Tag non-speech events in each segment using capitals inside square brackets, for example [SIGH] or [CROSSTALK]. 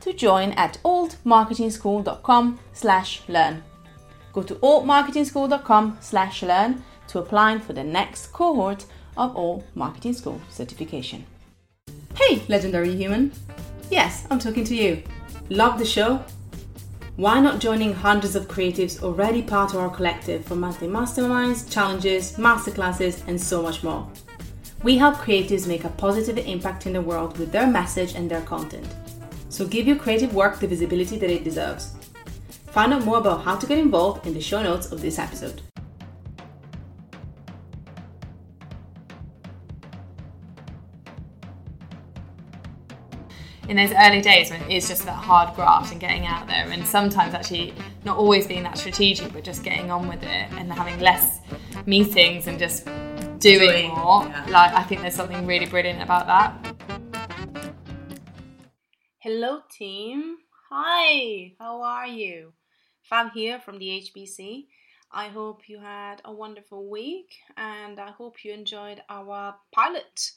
to join at altmarketingschool.com slash learn. Go to altmarketingschool.com slash learn to apply for the next cohort of Alt Marketing School certification. Hey, legendary human. Yes, I'm talking to you. Love the show? Why not joining hundreds of creatives already part of our collective for monthly masterminds, challenges, masterclasses, and so much more? We help creatives make a positive impact in the world with their message and their content. So give your creative work the visibility that it deserves. Find out more about how to get involved in the show notes of this episode. in those early days when it's just that hard graft and getting out there and sometimes actually not always being that strategic but just getting on with it and having less meetings and just doing, doing more yeah. like i think there's something really brilliant about that Hello, team. Hi, how are you? Fab here from the HBC. I hope you had a wonderful week and I hope you enjoyed our pilot.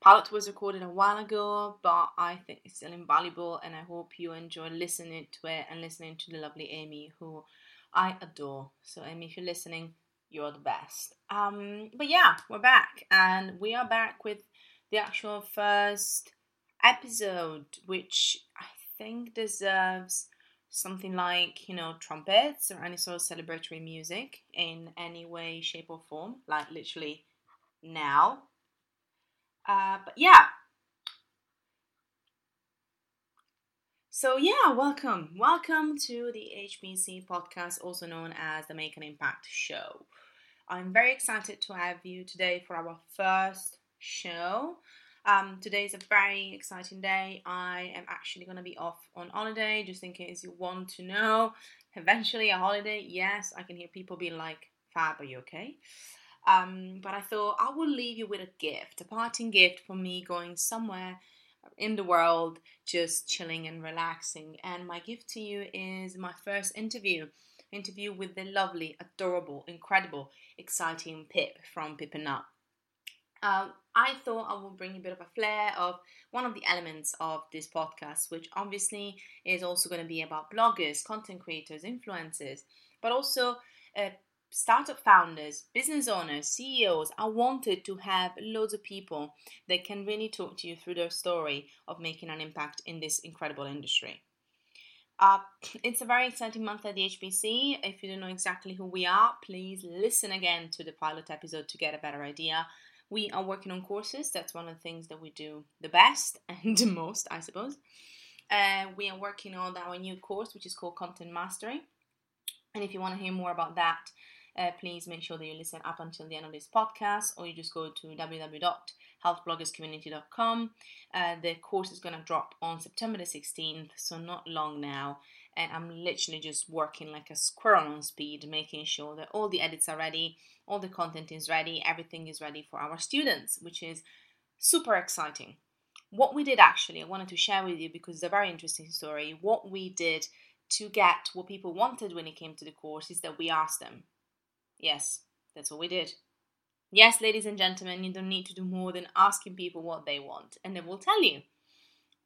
Pilot was recorded a while ago, but I think it's still invaluable and I hope you enjoy listening to it and listening to the lovely Amy, who I adore. So, Amy, if you're listening, you're the best. Um, but yeah, we're back and we are back with the actual first episode, which I think deserves something like, you know, trumpets or any sort of celebratory music in any way, shape, or form, like literally now. Uh, but yeah. So, yeah, welcome. Welcome to the HBC podcast, also known as the Make an Impact Show. I'm very excited to have you today for our first show. Um, today is a very exciting day. I am actually going to be off on holiday, just in case you want to know. Eventually, a holiday. Yes, I can hear people being like, Fab, are you okay? Um, but I thought I will leave you with a gift, a parting gift for me going somewhere in the world, just chilling and relaxing. And my gift to you is my first interview interview with the lovely, adorable, incredible, exciting Pip from Pip and Nut. Uh, I thought I would bring a bit of a flair of one of the elements of this podcast, which obviously is also going to be about bloggers, content creators, influencers, but also uh, startup founders, business owners, CEOs. I wanted to have loads of people that can really talk to you through their story of making an impact in this incredible industry. Uh, [CLEARS THROAT] it's a very exciting month at the HBC. If you don't know exactly who we are, please listen again to the pilot episode to get a better idea we are working on courses. That's one of the things that we do the best [LAUGHS] and the most, I suppose. Uh, we are working on our new course, which is called Content Mastery. And if you want to hear more about that, uh, please make sure that you listen up until the end of this podcast, or you just go to www.healthbloggerscommunity.com. Uh, the course is going to drop on September the 16th, so not long now and I'm literally just working like a squirrel on speed, making sure that all the edits are ready, all the content is ready, everything is ready for our students, which is super exciting. What we did actually, I wanted to share with you because it's a very interesting story. What we did to get what people wanted when it came to the course is that we asked them. Yes, that's what we did. Yes, ladies and gentlemen, you don't need to do more than asking people what they want, and they will tell you.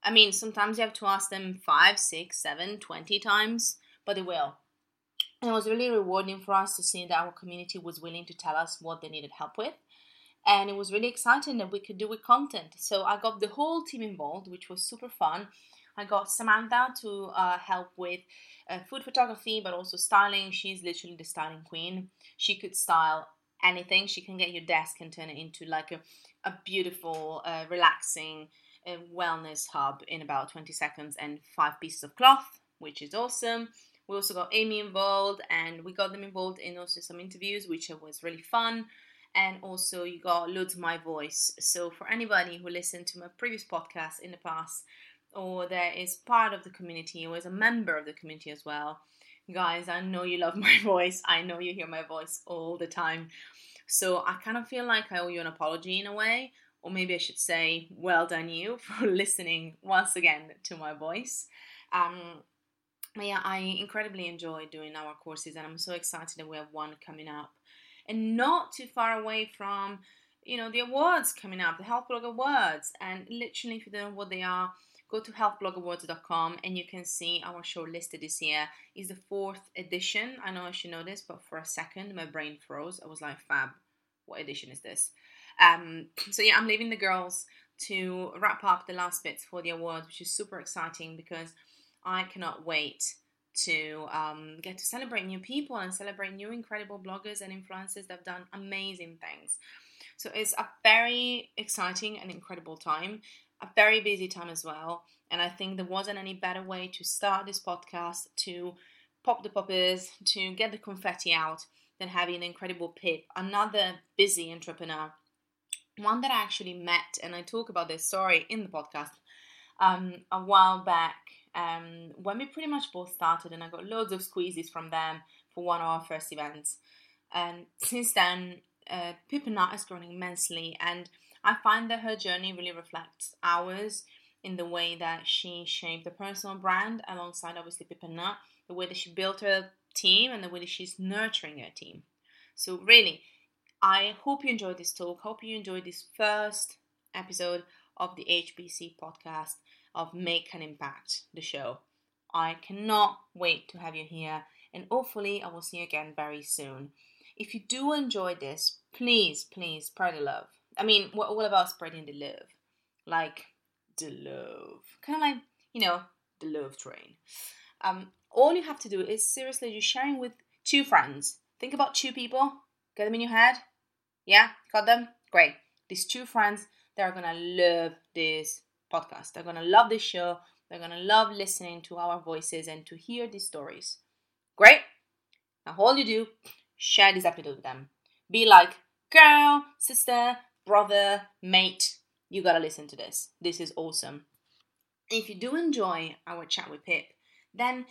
I mean, sometimes you have to ask them five, six, seven, twenty times, but they will. And it was really rewarding for us to see that our community was willing to tell us what they needed help with. And it was really exciting that we could do with content. So I got the whole team involved, which was super fun. I got Samantha to uh, help with uh, food photography, but also styling. She's literally the styling queen. She could style anything. She can get your desk and turn it into like a, a beautiful, uh, relaxing uh, wellness hub in about 20 seconds and five pieces of cloth, which is awesome. We also got Amy involved, and we got them involved in also some interviews, which was really fun. And also, you got loads of my voice. So, for anybody who listened to my previous podcast in the past, or that is part of the community, or is a member of the community as well, guys, I know you love [LAUGHS] my voice. I know you hear my voice all the time. So, I kind of feel like I owe you an apology in a way, or maybe I should say, well done you [LAUGHS] for listening once again to my voice. Um, yeah, I incredibly enjoy doing our courses, and I'm so excited that we have one coming up, and not too far away from, you know, the awards coming up, the Health Blog Awards. And literally, if you don't know what they are, go to healthblogawards.com and you can see our shortlisted this year. Is the fourth edition. I know I should know this, but for a second, my brain froze. I was like, "Fab, what edition is this?" Um, so yeah, I'm leaving the girls to wrap up the last bits for the awards, which is super exciting because I cannot wait to um, get to celebrate new people and celebrate new incredible bloggers and influencers that have done amazing things. So it's a very exciting and incredible time, a very busy time as well. And I think there wasn't any better way to start this podcast to pop the poppers, to get the confetti out than having an incredible Pip, another busy entrepreneur, one that I actually met, and I talk about this story in the podcast um, a while back um, when we pretty much both started, and I got loads of squeezes from them for one of our first events. And since then, uh, has grown immensely, and I find that her journey really reflects ours in the way that she shaped the personal brand alongside obviously Pip and Nut, the way that she built her team, and the way that she's nurturing her team. So really, I hope you enjoyed this talk. Hope you enjoyed this first episode of the HBC podcast of Make an Impact, the show. I cannot wait to have you here, and hopefully, I will see you again very soon. If you do enjoy this, please, please spread the love. I mean, what, what about spreading the love? Like, the love. Kind of like, you know, the love train. Um, all you have to do is seriously just sharing with two friends. Think about two people, get them in your head. Yeah, got them? Great. These two friends, they're gonna love this podcast. They're to love this show. They're to love listening to our voices and to hear these stories. Great. Now, all you do, share this episode with them. Be like, girl, sister, brother, mate, you gotta listen to this. This is awesome. If you do enjoy our chat with Pip, then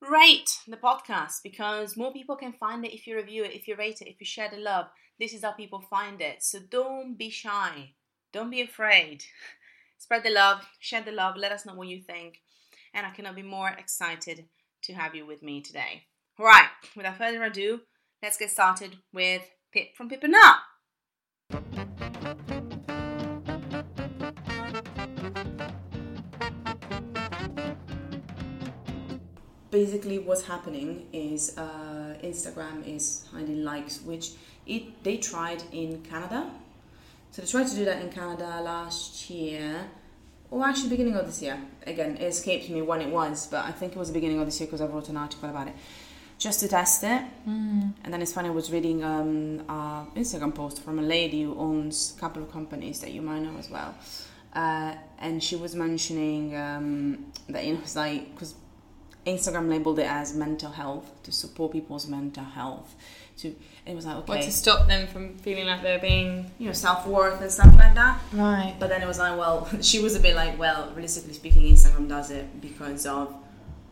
rate the podcast because more people can find it if you review it, if you rate it, if you share the love. This is how people find it. So don't be shy. Don't be afraid. [LAUGHS] Spread the love, share the love, let us know what you think. And I cannot be more excited to have you with me today. Right, without further ado, let's get started with Pip from Pip and Nut. Basically, what's happening is uh, Instagram is hiding likes, which it they tried in Canada so they tried to do that in Canada last year, or actually beginning of this year. Again, it escaped me when it was, but I think it was the beginning of this year because I wrote an article about it, just to test it. Mm. And then it's funny, I was reading um, an Instagram post from a lady who owns a couple of companies that you might know as well. Uh, and she was mentioning um, that, you know, it's like, because Instagram labeled it as mental health to support people's mental health to it was like okay what, to stop them from feeling like they're being you know self-worth and stuff like that right but then it was like well [LAUGHS] she was a bit like well realistically speaking instagram does it because of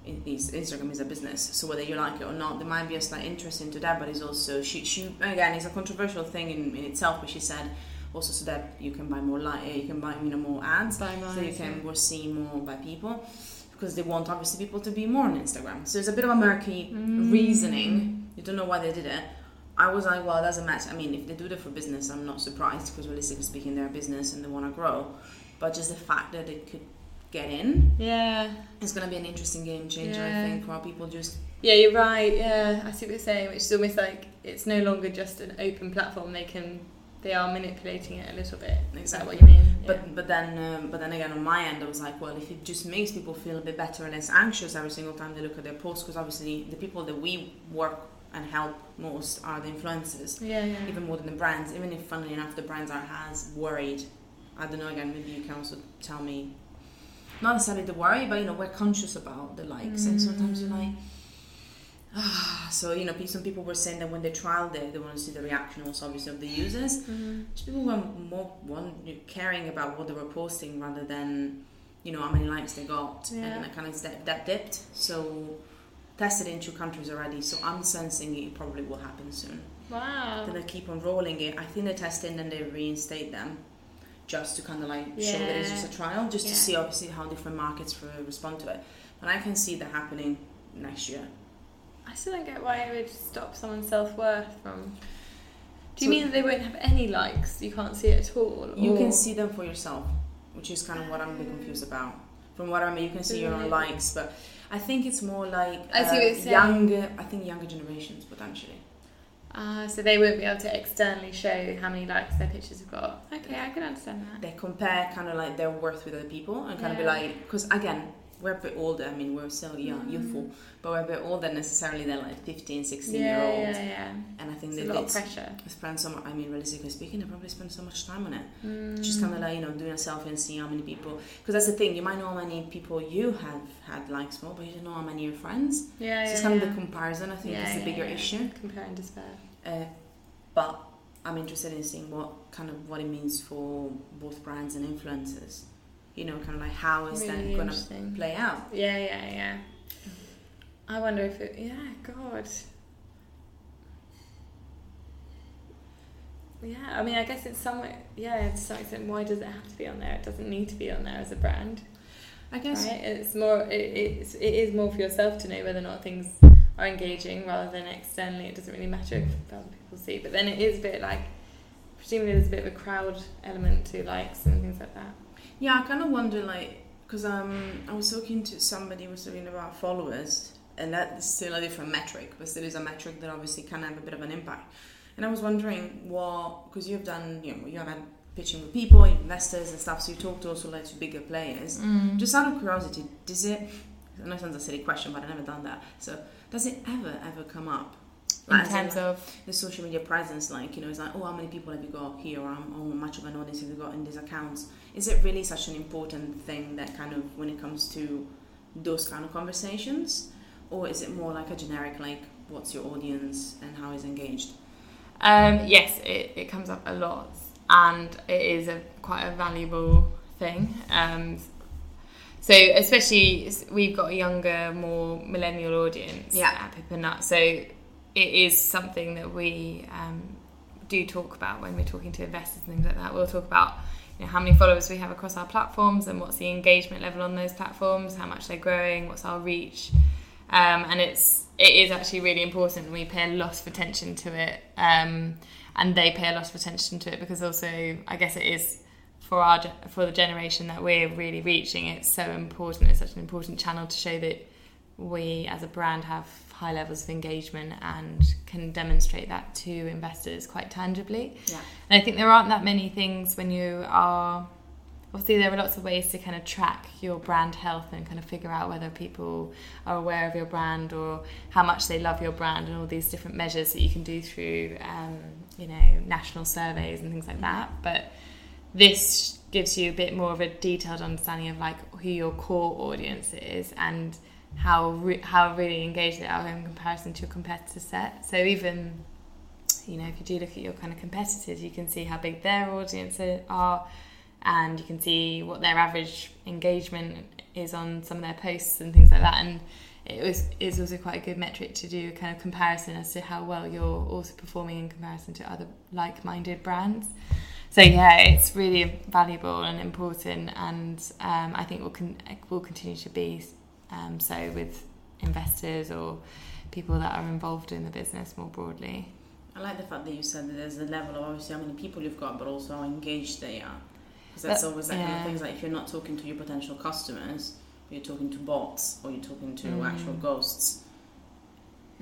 Instagram is a business, so whether you like it or not, there might be a slight interest into that. But it's also she, she again, it's a controversial thing in, in itself. But she said also so that you can buy more like you can buy you know more ads, buy more, so you can yeah. see more by people because they want obviously people to be more on Instagram. So it's a bit of a murky mm. reasoning. You don't know why they did it, I was like, well, it doesn't matter. I mean, if they do that for business, I'm not surprised because realistically speaking, they're a business and they want to grow. But just the fact that it could get in, yeah, it's going to be an interesting game changer. Yeah. I think for people just. Yeah, you're right. Yeah, I see what you're saying. Which is almost like it's no longer just an open platform. They can they are manipulating it a little bit. Exactly. Is that what you mean? But yeah. but then um, but then again on my end I was like, well, if it just makes people feel a bit better and less anxious every single time they look at their posts, because obviously the people that we work and help most are the influencers. Yeah, yeah. Even more than the brands. Even if, funnily enough, the brands are as worried. I don't know. Again, maybe you can also tell me. Not necessarily the worry, but you know, we're conscious about the likes, mm. and sometimes you're like. [SIGHS] So you know, some people were saying that when they trialed it, they want to see the reaction also obviously of the users. Mm-hmm. People were more one, caring about what they were posting rather than you know how many likes they got, yeah. and that kind of that, that dipped. So tested in two countries already, so I'm sensing it probably will happen soon. Wow. Then they keep on rolling it. I think they test it and then they reinstate them just to kind of like yeah. show that it's just a trial, just yeah. to see obviously how different markets respond to it. And I can see that happening next year. I still don't get why it would stop someone's self worth from. Do you so mean that they won't have any likes? You can't see it at all? You or? can see them for yourself, which is kind of what I'm a bit confused about. From what I mean, you can see your own likes, but I think it's more like I see what you're younger. I think younger generations potentially. Uh, so they won't be able to externally show how many likes their pictures have got. Okay, I can understand that. They compare kind of like their worth with other people and kind yeah. of be like, because again, we're a bit older. I mean, we're still young, mm. youthful, but we're a bit older necessarily than like 15, 16 yeah, year olds. Yeah, yeah. And I think they a lot of pressure. Spend so much. I mean, realistically speaking, they probably spend so much time on it. Mm. Just kind of like you know doing a selfie and seeing how many people. Because that's the thing. You might know how many people you have had likes for, but you don't know how many your friends. Yeah, so it's kind of the comparison. I think yeah, is the bigger issue. Compare and despair. Uh, but I'm interested in seeing what kind of what it means for both brands and influencers you know, kind of like how is really that going to play out? Yeah, yeah, yeah. I wonder if it, yeah, God. Yeah, I mean, I guess it's somewhere, yeah, to some extent, why does it have to be on there? It doesn't need to be on there as a brand. I guess. Right? It's more, it, it's, it is more for yourself to know whether or not things are engaging rather than externally. It doesn't really matter if other people see. But then it is a bit like, presumably there's a bit of a crowd element to likes and things like that. Yeah, I kind of wonder, like, because um, I was talking to somebody was talking about followers, and that's still a different metric, but still is a metric that obviously can have a bit of an impact. And I was wondering what, because you've done, you know, you have had pitching with people, investors, and stuff. So you talked also like to bigger players. Mm. Just out of curiosity, does it? I know it sounds a silly question, but I've never done that. So does it ever ever come up in terms like, of the social media presence like you know it's like oh how many people have you got here? or how much of an audience have you got in these accounts? Is it really such an important thing that kind of when it comes to those kind of conversations? Or is it more like a generic like what's your audience and how is engaged? Um, yes it, it comes up a lot and it is a quite a valuable thing um, so especially we've got a younger more millennial audience yeah. at Pip and Nut so it is something that we um, do talk about when we're talking to investors and things like that. We'll talk about you know, how many followers we have across our platforms and what's the engagement level on those platforms, how much they're growing, what's our reach, um, and it's it is actually really important. We pay a lot of attention to it, um, and they pay a lot of attention to it because also I guess it is for our for the generation that we're really reaching. It's so important. It's such an important channel to show that we as a brand have high levels of engagement and can demonstrate that to investors quite tangibly. Yeah. And I think there aren't that many things when you are obviously there are lots of ways to kind of track your brand health and kind of figure out whether people are aware of your brand or how much they love your brand and all these different measures that you can do through um, you know national surveys and things like that but this gives you a bit more of a detailed understanding of like who your core audience is and how re- how really engaged they are in comparison to your competitor set. So even you know if you do look at your kind of competitors, you can see how big their audiences are, and you can see what their average engagement is on some of their posts and things like that. And it was is also quite a good metric to do a kind of comparison as to how well you're also performing in comparison to other like-minded brands. So yeah, it's really valuable and important, and um, I think will con- will continue to be um, so with investors or people that are involved in the business more broadly. I like the fact that you said that there's a level of obviously how many people you've got, but also how engaged they are. Because that's but, always that yeah. kind of things like if you're not talking to your potential customers, you're talking to bots or you're talking to mm. actual ghosts.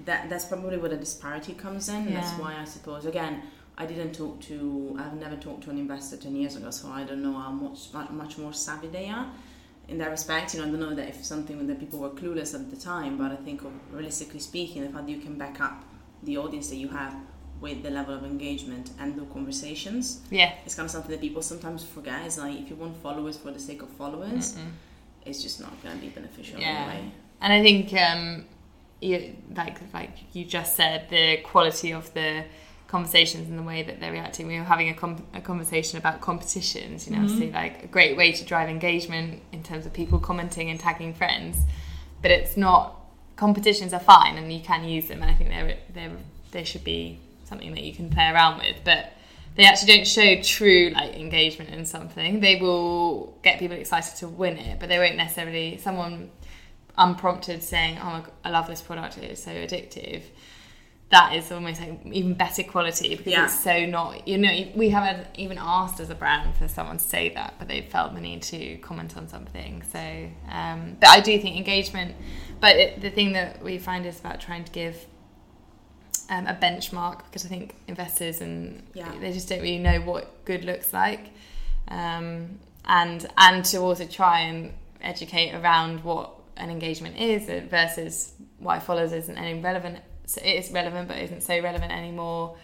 That that's probably where the disparity comes in. Yeah. That's why I suppose again I didn't talk to, I've never talked to an investor 10 years ago, so I don't know how much, much more savvy they are in that respect. You know, I don't know that if something that people were clueless at the time, but I think realistically speaking, the fact that you can back up the audience that you have with the level of engagement and the conversations. Yeah. It's kind of something that people sometimes forget. It's like if you want followers for the sake of followers, Mm-mm. it's just not going to be beneficial yeah. anyway. And I think, um, you, like like you just said, the quality of the conversations and the way that they're reacting. We were having a, com- a conversation about competitions, you know, mm-hmm. so like a great way to drive engagement in terms of people commenting and tagging friends, but it's not. Competitions are fine and you can use them, and I think they're they they should be something that you can play around with, but they actually don't show true like engagement in something. They will get people excited to win it, but they won't necessarily someone unprompted saying, "Oh, I love this product; it is so addictive." That is almost like even better quality because yeah. it's so not. You know, we haven't even asked as a brand for someone to say that, but they felt the need to comment on something. So, um, but I do think engagement. But it, the thing that we find is about trying to give um, a benchmark because I think investors and yeah. they just don't really know what good looks like, um, and and to also try and educate around what an engagement is versus why follows isn't any relevant. So it is relevant, but isn't so relevant anymore,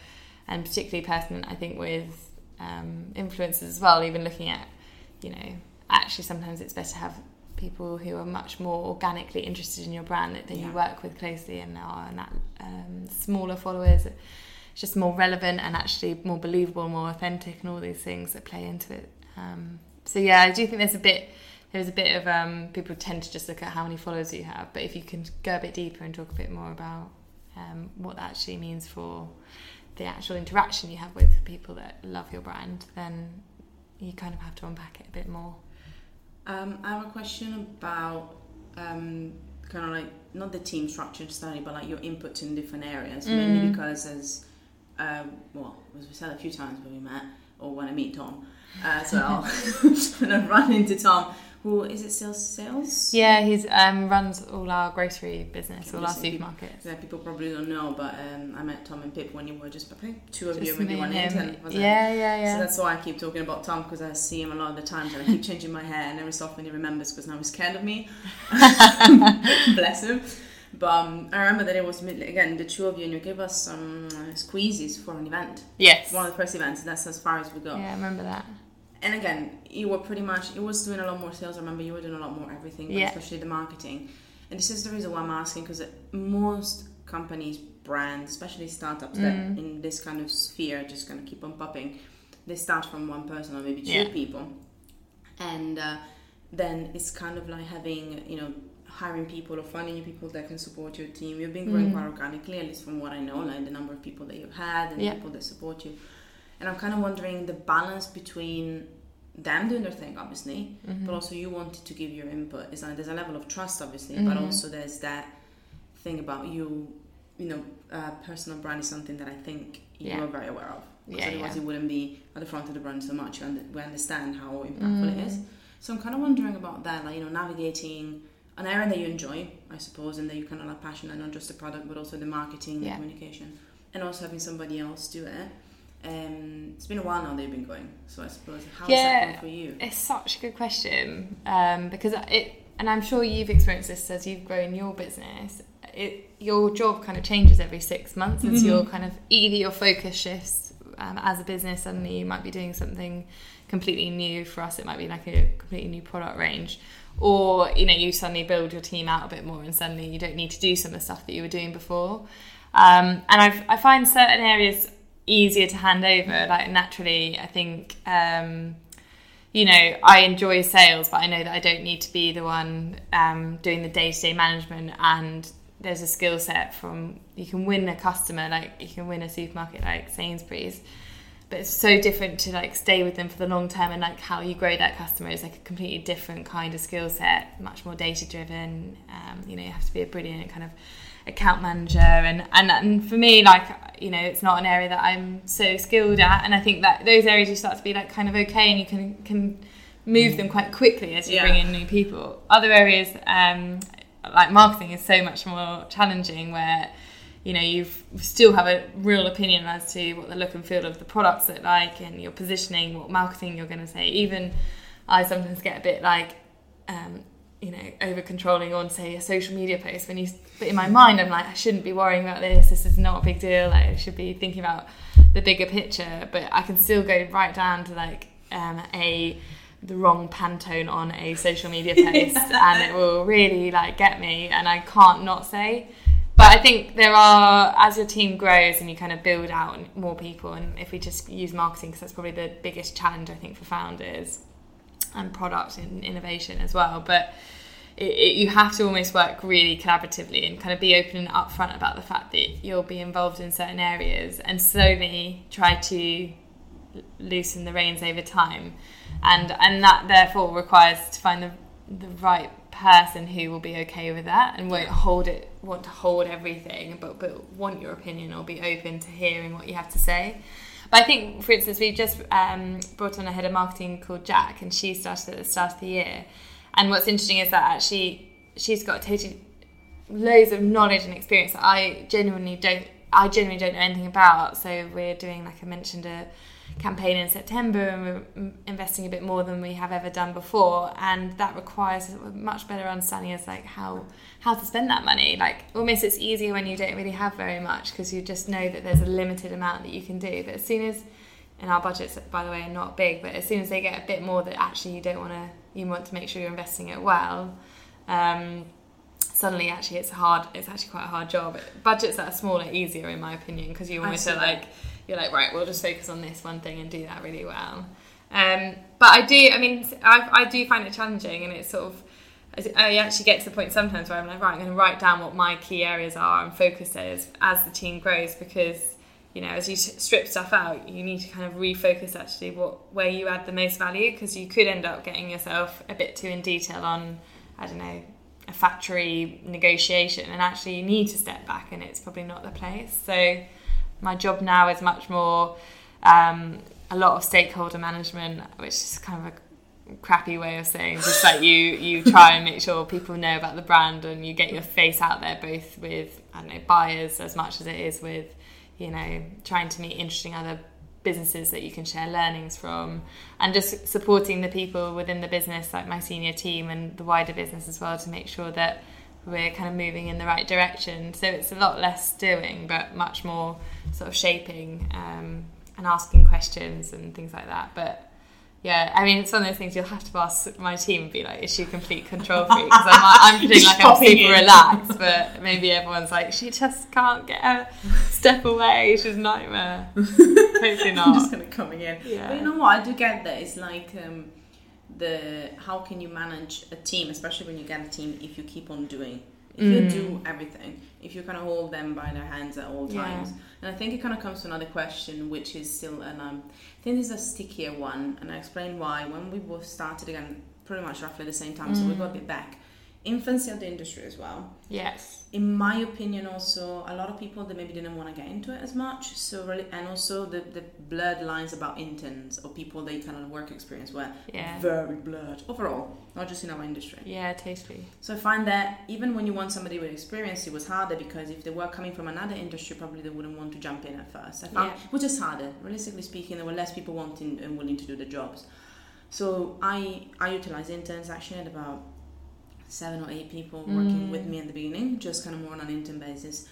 and particularly pertinent, I think, with um, influencers as well. Even looking at, you know, actually sometimes it's better to have people who are much more organically interested in your brand that, that yeah. you work with closely and are and that um, smaller followers. It's just more relevant and actually more believable, more authentic, and all these things that play into it. Um, so yeah, I do think there's a bit there's a bit of um, people tend to just look at how many followers you have, but if you can go a bit deeper and talk a bit more about um, what that actually means for the actual interaction you have with people that love your brand, then you kind of have to unpack it a bit more. Um, I have a question about um, kind of like not the team structure study, but like your input in different areas. Mm. Mainly because as um, well, as we said a few times when we met, or when I meet Tom uh, as well, when I run into Tom, who is it still sales? Yeah, he's um, runs all our grocery business, all our supermarkets. yeah, people probably don't know, but um, I met Tom and Pip when you were just I think two of just you maybe one intern. Yeah, yeah, yeah. So that's why I keep talking about Tom because I see him a lot of the times and I keep changing my hair and every so often he remembers because now he's scared of me. [LAUGHS] Bless him. But um, I remember that it was again the two of you, and you gave us some uh, squeezes for an event. Yes, one of the first events. That's as far as we go. Yeah, I remember that and again, you were pretty much it was doing a lot more sales. I remember you were doing a lot more everything, yeah. especially the marketing. And this is the reason why I'm asking because most companies, brands, especially startups mm. that in this kind of sphere just gonna keep on popping, they start from one person or maybe two yeah. people, and uh, then it's kind of like having you know hiring people or finding new people that can support your team. You've been growing mm. quite organically, at least from what I know, like the number of people that you've had and yeah. people that support you and I'm kind of wondering the balance between them doing their thing, obviously, mm-hmm. but also you wanted to give your input. Is like there's a level of trust, obviously, mm-hmm. but also there's that thing about you. You know, uh, personal brand is something that I think you are very aware of. Because yeah, otherwise, yeah. it wouldn't be at the front of the brand so much. we understand how impactful mm. it is. Mm. So I'm kind of wondering about that, like you know, navigating an area that you enjoy, I suppose, and that you kind of like passionate, not just the product, but also the marketing, yeah. the communication, and also having somebody else do it. Um, it's been a while now they've been going, so I suppose how's yeah, that for you? It's such a good question um, because it, and I'm sure you've experienced this as you've grown your business. It, your job kind of changes every six months as mm-hmm. your kind of either your focus shifts um, as a business. Suddenly, you might be doing something completely new. For us, it might be like a completely new product range, or you know, you suddenly build your team out a bit more, and suddenly you don't need to do some of the stuff that you were doing before. Um, and I've, I find certain areas easier to hand over. Like naturally, I think um, you know I enjoy sales, but I know that I don't need to be the one um, doing the day to day management. And there's a skill set from you can win a customer, like you can win a supermarket like Sainsbury's. But it's so different to like stay with them for the long term and like how you grow that customer is like a completely different kind of skill set, much more data driven. Um, you know, you have to be a brilliant kind of account manager and, and and for me like you know it's not an area that I'm so skilled at. And I think that those areas you start to be like kind of okay and you can can move them quite quickly as you yeah. bring in new people. Other areas um, like marketing is so much more challenging where you know you still have a real opinion as to what the look and feel of the products look like and your positioning what marketing you're going to say. Even i sometimes get a bit like um, you know over controlling on say a social media post when you but in my mind i'm like i shouldn't be worrying about this this is not a big deal like, i should be thinking about the bigger picture but i can still go right down to like um, a the wrong pantone on a social media [LAUGHS] post and it will really like get me and i can't not say. But I think there are as your team grows and you kind of build out more people, and if we just use marketing, because that's probably the biggest challenge I think for founders and product and innovation as well. But it, it, you have to almost work really collaboratively and kind of be open and upfront about the fact that you'll be involved in certain areas and slowly try to loosen the reins over time. And and that therefore requires to find the the right person who will be okay with that and won't hold it want to hold everything but but want your opinion or be open to hearing what you have to say but I think for instance we've just um, brought on a head of marketing called Jack and she started at the start of the year. And what's interesting is that actually she's got totally loads of knowledge and experience that I genuinely don't I genuinely don't know anything about. So we're doing like I mentioned a campaign in September and we're investing a bit more than we have ever done before and that requires a much better understanding as like how how to spend that money. Like almost it's easier when you don't really have very much because you just know that there's a limited amount that you can do but as soon as and our budgets by the way are not big but as soon as they get a bit more that actually you don't want to you want to make sure you're investing it well um, suddenly actually it's hard it's actually quite a hard job. Budgets that are smaller easier in my opinion because you almost are like you're like, right, we'll just focus on this one thing and do that really well. Um, but I do, I mean, I, I do find it challenging, and it's sort of, I actually get to the point sometimes where I'm like, right, I'm going to write down what my key areas are and focus those as the team grows because, you know, as you strip stuff out, you need to kind of refocus actually what where you add the most value because you could end up getting yourself a bit too in detail on, I don't know, a factory negotiation, and actually you need to step back, and it's probably not the place. So my job now is much more um, a lot of stakeholder management, which is kind of a crappy way of saying just like you you try and make sure people know about the brand and you get your face out there both with I don't know buyers as much as it is with you know trying to meet interesting other businesses that you can share learnings from and just supporting the people within the business like my senior team and the wider business as well to make sure that we're kind of moving in the right direction. So it's a lot less doing, but much more sort of shaping um, and asking questions and things like that. But yeah, I mean, it's one of those things you'll have to ask my team and be like, is she a complete control freak? Because I'm, I'm feeling like I'm super in. relaxed, but maybe everyone's like, she just can't get a step away. She's a nightmare. [LAUGHS] Hopefully not. I'm just kind of coming in. Yeah. But you know what? I do get that. It's like, um, the how can you manage a team, especially when you get a team, if you keep on doing, if mm. you do everything, if you kind of hold them by their hands at all times. Yeah. And I think it kind of comes to another question, which is still, and um, I think this is a stickier one, and I explain why. When we both started again, pretty much roughly the same time, mm. so we got a bit back infancy of the industry as well. Yes. In my opinion, also a lot of people that maybe didn't want to get into it as much. So really, and also the the blurred lines about interns or people they kind of work experience were yeah. very blurred overall, not just in our industry. Yeah, totally. So I find that even when you want somebody with experience, it was harder because if they were coming from another industry, probably they wouldn't want to jump in at first. I found yeah. which is harder. Realistically speaking, there were less people wanting and willing to do the jobs. So I I utilize interns actually at about seven or eight people mm. working with me in the beginning, just kind of more on an intern basis.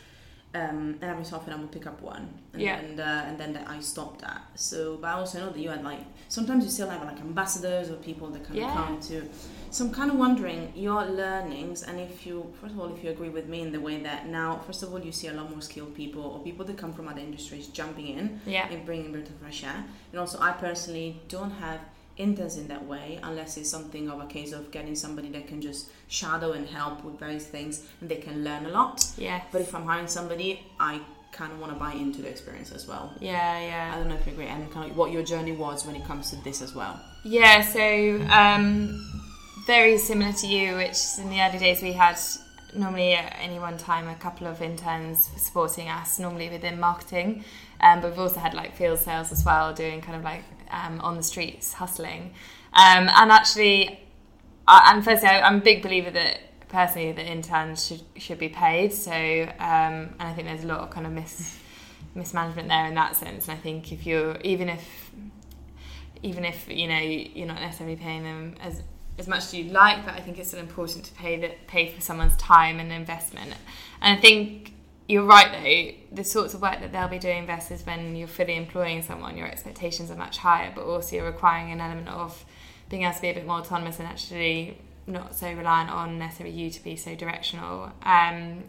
Um, and every so often I would pick up one, and yeah. then uh, and then I stopped that. So, but I also know that you had like sometimes you still have like ambassadors or people that kind yeah. of come to. So I'm kind of wondering your learnings, and if you first of all if you agree with me in the way that now first of all you see a lot more skilled people or people that come from other industries jumping in yeah. and bringing a bit of fresh air, and also I personally don't have interns in that way unless it's something of a case of getting somebody that can just shadow and help with various things and they can learn a lot. Yeah. But if I'm hiring somebody, I kind of want to buy into the experience as well. Yeah, yeah. I don't know if you agree, and kind of what your journey was when it comes to this as well. Yeah, so um, very similar to you, which in the early days we had normally at any one time a couple of interns supporting us, normally within marketing. Um, but we've also had like field sales as well, doing kind of like um, on the streets hustling. Um, and actually, I, and firstly, I, am a big believer that personally that interns should should be paid. So um, and I think there's a lot of kind of mis mismanagement there in that sense. And I think if you're even if even if you know you're not necessarily paying them as as much as you'd like, but I think it's still important to pay that pay for someone's time and investment. And I think you're right though, the sorts of work that they'll be doing versus when you're fully employing someone, your expectations are much higher, but also you're requiring an element of being able to be a bit more autonomous and actually not so reliant on necessarily you to be so directional. Um,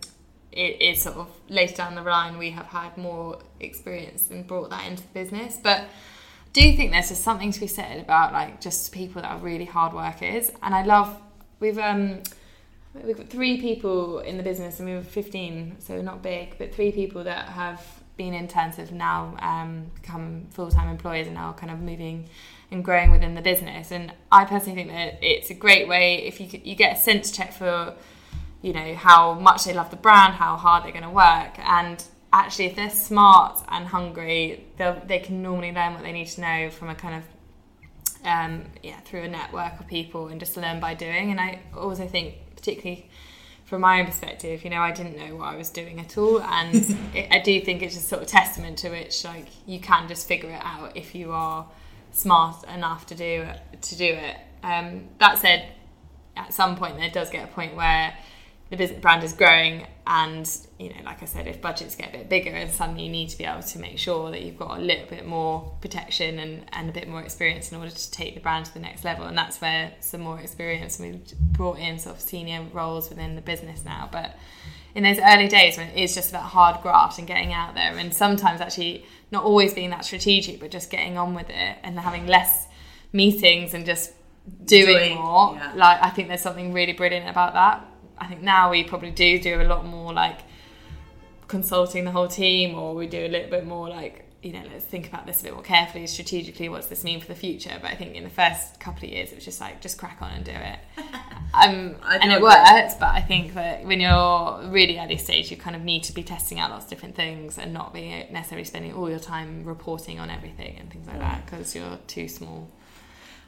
it is sort of later down the line we have had more experience and brought that into the business, but do you think there's just something to be said about like just people that are really hard workers? And I love we've um we've got three people in the business and we were 15 so not big but three people that have been interns have now um, become full-time employees and now kind of moving and growing within the business and i personally think that it's a great way if you you get a sense check for you know how much they love the brand how hard they're going to work and actually, if they're smart and hungry, they can normally learn what they need to know from a kind of um, yeah through a network of people and just learn by doing. And I also think, particularly from my own perspective, you know, I didn't know what I was doing at all, and [LAUGHS] it, I do think it's just sort of testament to which like you can just figure it out if you are smart enough to do it, to do it. Um, that said, at some point there does get a point where the business brand is growing and you know like i said if budgets get a bit bigger and suddenly you need to be able to make sure that you've got a little bit more protection and, and a bit more experience in order to take the brand to the next level. And that's where some more experience we've brought in sort of senior roles within the business now. But in those early days when it is just about hard graft and getting out there and sometimes actually not always being that strategic but just getting on with it and having less meetings and just doing, doing more yeah. like i think there's something really brilliant about that I think now we probably do do a lot more like consulting the whole team, or we do a little bit more like you know let's think about this a bit more carefully, strategically. What's this mean for the future? But I think in the first couple of years, it was just like just crack on and do it. [LAUGHS] Um, and it worked, but I think that when you're really early stage, you kind of need to be testing out lots of different things and not be necessarily spending all your time reporting on everything and things like that because you're too small.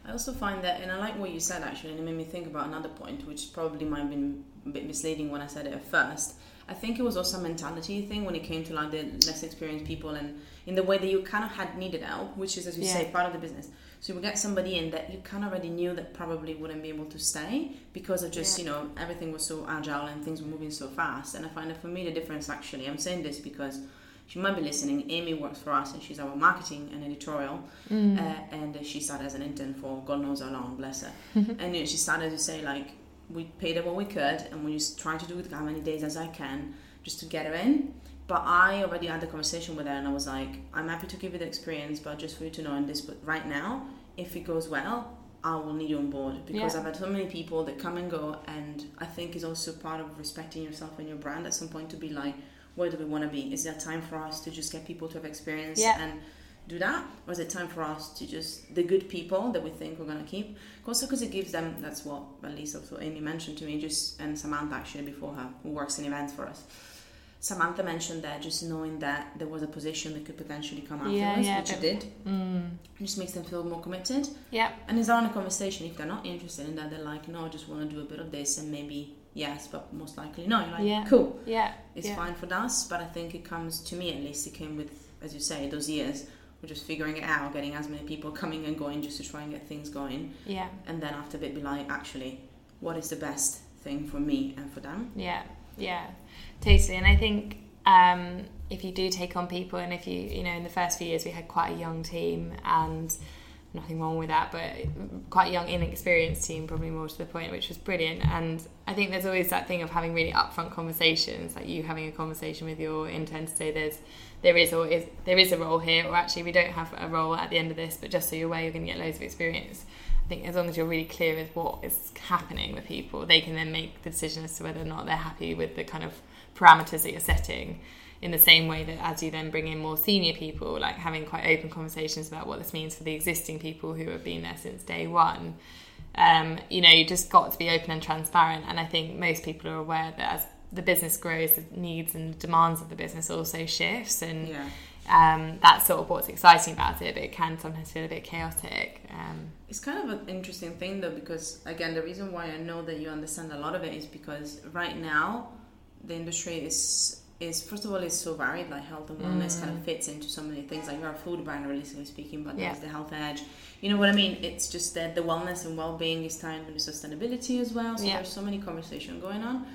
I also find that, and I like what you said actually, and it made me think about another point, which probably might have been a bit misleading when I said it at first. I think it was also a mentality thing when it came to like the less experienced people and in the way that you kind of had needed help, which is, as you yeah. say, part of the business. So you would get somebody in that you kind of already knew that probably wouldn't be able to stay because of just, yeah. you know, everything was so agile and things were moving so fast. And I find that for me, the difference actually, I'm saying this because she might be listening. Amy works for us and she's our marketing and editorial. Mm. Uh, and she started as an intern for God knows how long, bless her. [LAUGHS] and you know, she started to say, like, we paid her what we could and we just trying to do it how many days as I can just to get her in. But I already had the conversation with her and I was like, I'm happy to give you the experience, but just for you to know in this, but right now, if it goes well, I will need you on board because yeah. I've had so many people that come and go, and I think it's also part of respecting yourself and your brand at some point to be like, where do we want to be? Is there time for us to just get people to have experience yeah. and do that, or is it time for us to just the good people that we think we're gonna keep? Also, because it gives them that's what at least also Amy mentioned to me, just and Samantha actually before her, who works in events for us. Samantha mentioned that just knowing that there was a position that could potentially come afterwards, yeah, yeah, which it did, mm. just makes them feel more committed. Yeah. And it's on a conversation if they're not interested in that, they're like, no, I just want to do a bit of this and maybe yes, but most likely no. You're like, yeah. cool. Yeah. It's yeah. fine for us, but I think it comes to me at least. It came with, as you say, those years. We're just figuring it out, getting as many people coming and going just to try and get things going. Yeah. And then after a bit, be like, actually, what is the best thing for me and for them? Yeah. Yeah. Totally. And I think um, if you do take on people, and if you, you know, in the first few years, we had quite a young team and nothing wrong with that, but quite a young, inexperienced team, probably more to the point, which was brilliant. And I think there's always that thing of having really upfront conversations, like you having a conversation with your intern to say there's there is is there is a role here, or actually we don't have a role at the end of this, but just so you're aware, you're going to get loads of experience. I think as long as you're really clear with what is happening with people, they can then make the decision as to whether or not they're happy with the kind of parameters that you're setting in the same way that as you then bring in more senior people, like having quite open conversations about what this means for the existing people who have been there since day one. Um, you know, you just got to be open and transparent. And I think most people are aware that as the business grows, the needs and demands of the business also shifts. And yeah. um, that's sort of what's exciting about it, but it can sometimes feel a bit chaotic. Um, it's kind of an interesting thing though, because again, the reason why I know that you understand a lot of it is because right now the industry is is first of all is so varied like health and wellness mm. kind of mm. fits into so many things like you're a food brand realistically speaking but yeah. there's the health edge you know what i mean it's just that the wellness and well-being is tied with sustainability as well so yeah. there's so many conversation going on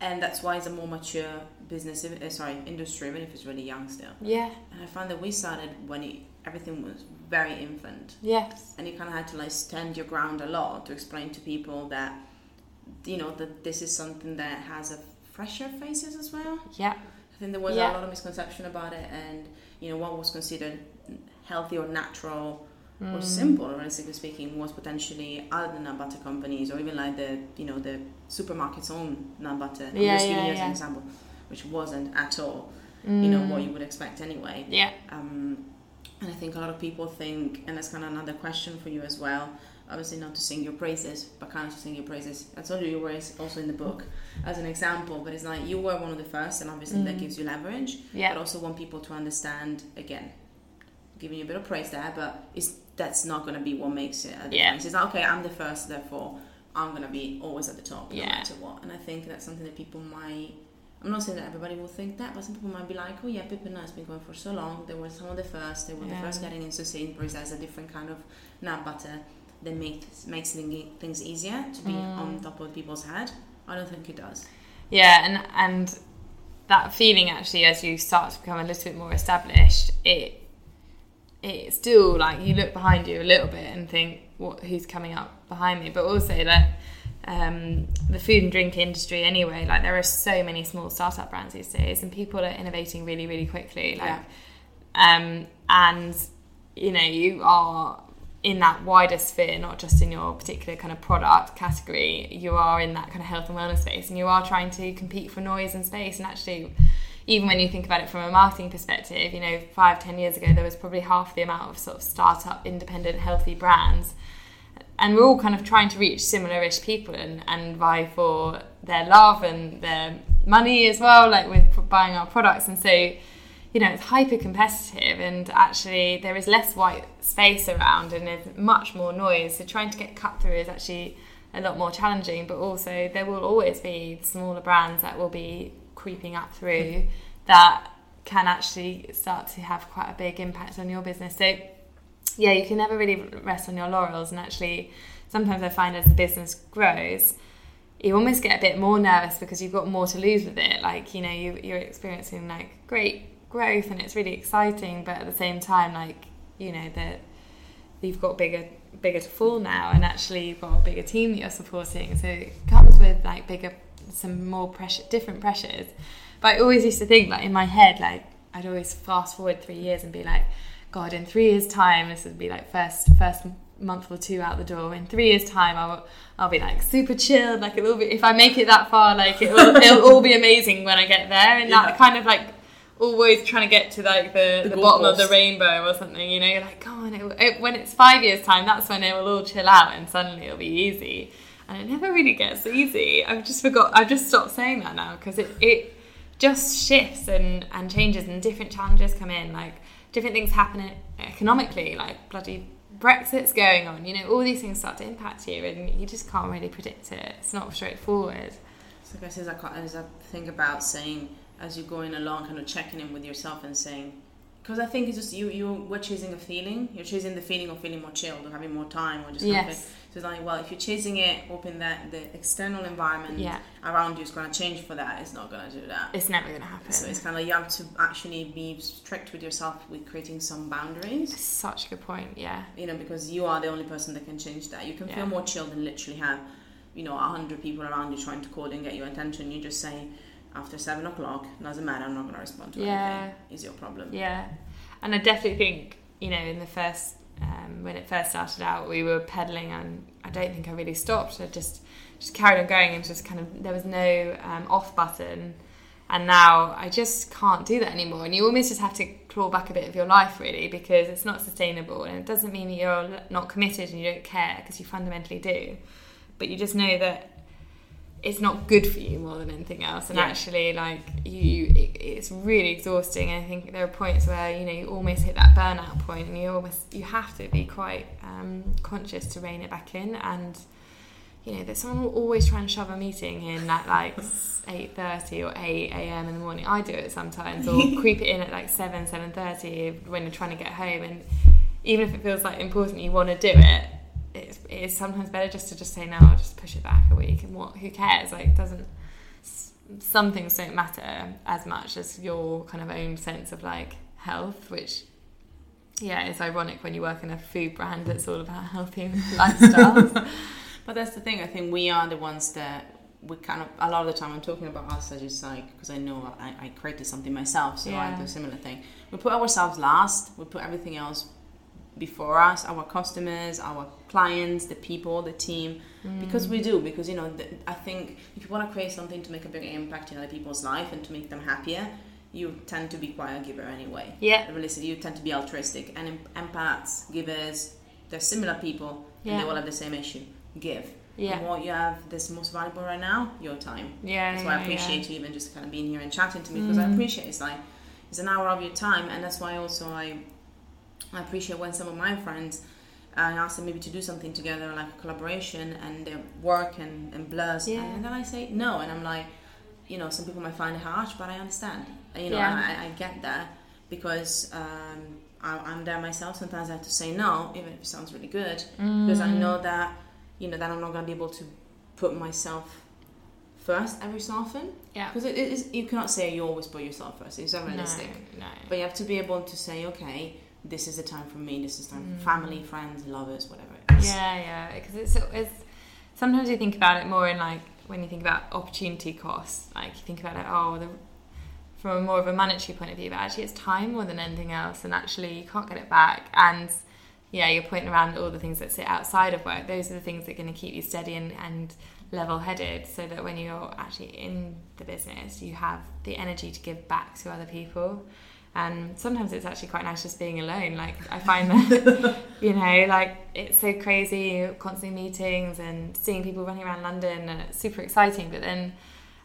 and that's why it's a more mature business uh, sorry industry even if it's really young still yeah and i found that we started when it, everything was very infant yes and you kind of had to like stand your ground a lot to explain to people that you know that this is something that has a fresher faces as well. Yeah. I think there was yeah. a lot of misconception about it, and you know what was considered healthy or natural mm. or simple, realistically speaking, was potentially other than nut butter companies or even like the you know the supermarket's own nut butter. I'm yeah, just you as an example, which wasn't at all. Mm. You know what mm. you would expect anyway. Yeah. Um, and I think a lot of people think, and that's kind of another question for you as well obviously not to sing your praises, but kind of to sing your praises. I told you you were also in the book as an example, but it's like you were one of the first, and obviously mm. that gives you leverage. Yeah. But also want people to understand again, giving you a bit of praise there, but it's that's not going to be what makes it. Yeah. It's like okay, I'm the first, therefore I'm going to be always at the top, yeah. no matter what. And I think that's something that people might. I'm not saying that everybody will think that, but some people might be like, oh yeah, Pip and has been going for so long. They were some of the first. They were yeah. the first getting into Sainsbury's as a different kind of nut butter that makes makes things easier to be mm. on top of people's head. I don't think it does. Yeah, and and that feeling actually, as you start to become a little bit more established, it it's still like you look behind you a little bit and think, what who's coming up behind me? But also like um, the food and drink industry anyway, like there are so many small startup brands these days, and people are innovating really, really quickly. Like, yeah. um, and you know, you are in that wider sphere, not just in your particular kind of product category, you are in that kind of health and wellness space and you are trying to compete for noise and space. And actually, even when you think about it from a marketing perspective, you know, five, ten years ago, there was probably half the amount of sort of startup, independent, healthy brands. And we're all kind of trying to reach similar ish people and, and vie for their love and their money as well, like with buying our products. And so, you know, it's hyper competitive and actually there is less white space around and there's much more noise. So trying to get cut through is actually a lot more challenging, but also there will always be smaller brands that will be creeping up through that can actually start to have quite a big impact on your business. So yeah, you can never really rest on your laurels and actually sometimes I find as the business grows, you almost get a bit more nervous because you've got more to lose with it. Like, you know, you, you're experiencing like great growth and it's really exciting but at the same time like you know that you've got bigger bigger to fall now and actually you've got a bigger team that you're supporting so it comes with like bigger some more pressure different pressures but I always used to think like in my head like I'd always fast forward three years and be like god in three years time this would be like first first month or two out the door in three years time I'll, I'll be like super chilled like it'll be if I make it that far like it will, [LAUGHS] it'll all be amazing when I get there and yeah. that kind of like always trying to get to like the, the, the bottom of the rainbow or something. You know, you're like, come on, it, it, when it's five years time, that's when it will all chill out and suddenly it'll be easy. And it never really gets easy. I've just forgot. I've just stopped saying that now because it it just shifts and and changes and different challenges come in. Like different things happen economically, like bloody Brexit's going on. You know, all these things start to impact you, and you just can't really predict it. It's not straightforward. So I guess as I, as I think about saying as you're going along, kind of checking in with yourself and saying, because I think it's just you you were chasing a feeling. You're chasing the feeling of feeling more chilled or having more time or just yes. So it's like well, if you're chasing it, hoping that the external environment yeah. around you is going to change for that, it's not going to do that. It's never going to happen. So it's kind of you have to actually be strict with yourself with creating some boundaries. Such a good point. Yeah. You know, because you are the only person that can change that. You can yeah. feel more chilled and literally have, you know, a hundred people around you trying to call and get your attention. You just say after seven o'clock, doesn't matter, I'm not going to respond to yeah. anything, is your problem. Yeah. And I definitely think, you know, in the first, um, when it first started out, we were pedaling and I don't think I really stopped. I just, just carried on going and just kind of, there was no um, off button. And now I just can't do that anymore. And you almost just have to claw back a bit of your life, really, because it's not sustainable. And it doesn't mean that you're not committed and you don't care, because you fundamentally do. But you just know that it's not good for you more than anything else. And yeah. actually like you it, it's really exhausting. And i think there are points where you know you almost hit that burnout point and you almost you have to be quite um, conscious to rein it back in. And you know that someone will always try and shove a meeting in at like [LAUGHS] 8.30 or 8 a.m in the morning. I do it sometimes or [LAUGHS] creep it in at like 7 7.30 when you're trying to get home. And even if it feels like important you want to do it it's, it is sometimes better just to just say no I'll just push it back a week and what who cares? Like doesn't some things don't matter as much as your kind of own sense of like health which yeah it's ironic when you work in a food brand that's all about healthy [LAUGHS] lifestyles. But that's the thing I think we are the ones that we kind of a lot of the time I'm talking about us as just like because I know I, I created something myself so yeah. I do a similar thing. We put ourselves last we put everything else before us, our customers, our clients, the people, the team, mm. because we do. Because you know, I think if you want to create something to make a bigger impact in other people's life and to make them happier, you tend to be quite a giver anyway. Yeah. Realistically, you tend to be altruistic and empaths, givers. They're similar people, yeah. and they all have the same issue: give. Yeah. And what you have that's most valuable right now, your time. Yeah. That's why yeah, I appreciate yeah. you even just kind of being here and chatting to me because mm. I appreciate it's like it's an hour of your time, and that's why also I I appreciate when some of my friends I ask them maybe to do something together, like a collaboration, and they work and, and blurs. Yeah. And then I say no, and I'm like, you know, some people might find it harsh, but I understand. You know, yeah. I, I get that because um, I, am there myself. Sometimes I have to say no, even if it sounds really good, mm. because I know that, you know, that I'm not going to be able to put myself first every so often. Yeah. Because it is, you cannot say you always put yourself first. It's unrealistic. No, no. But you have to be able to say, okay this is the time for me. This is time mm. for family, friends, lovers, whatever it is. Yeah, yeah. Because it's it's sometimes you think about it more in like when you think about opportunity costs. Like you think about it, oh, the, from a more of a monetary point of view, but actually it's time more than anything else, and actually you can't get it back. And yeah, you're pointing around all the things that sit outside of work. Those are the things that are going to keep you steady and, and level headed so that when you're actually in the business, you have the energy to give back to other people and sometimes it's actually quite nice just being alone. Like i find that [LAUGHS] you know like it's so crazy constantly meetings and seeing people running around london and it's super exciting. But then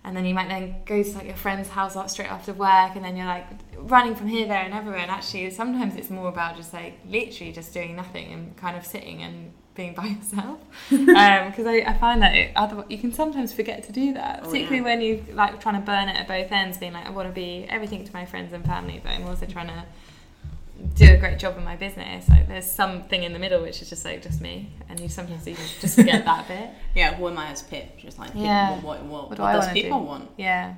and then you might then go to like your friend's house straight after work and then you're like running from here there and everywhere. And actually sometimes it's more about just like literally just doing nothing and kind of sitting and being by yourself. Because [LAUGHS] um, I, I, find that it, other, you can sometimes forget to do that. Oh, particularly yeah. when you like trying to burn it at both ends being like I want to be everything to my friends and family but I'm also trying to do a great job in my business. Like there's something in the middle which is just like just me. And you sometimes even just forget that [LAUGHS] bit. Yeah who am I as Pip? Just like yeah. what, what, what, what, what does people do? want? Yeah.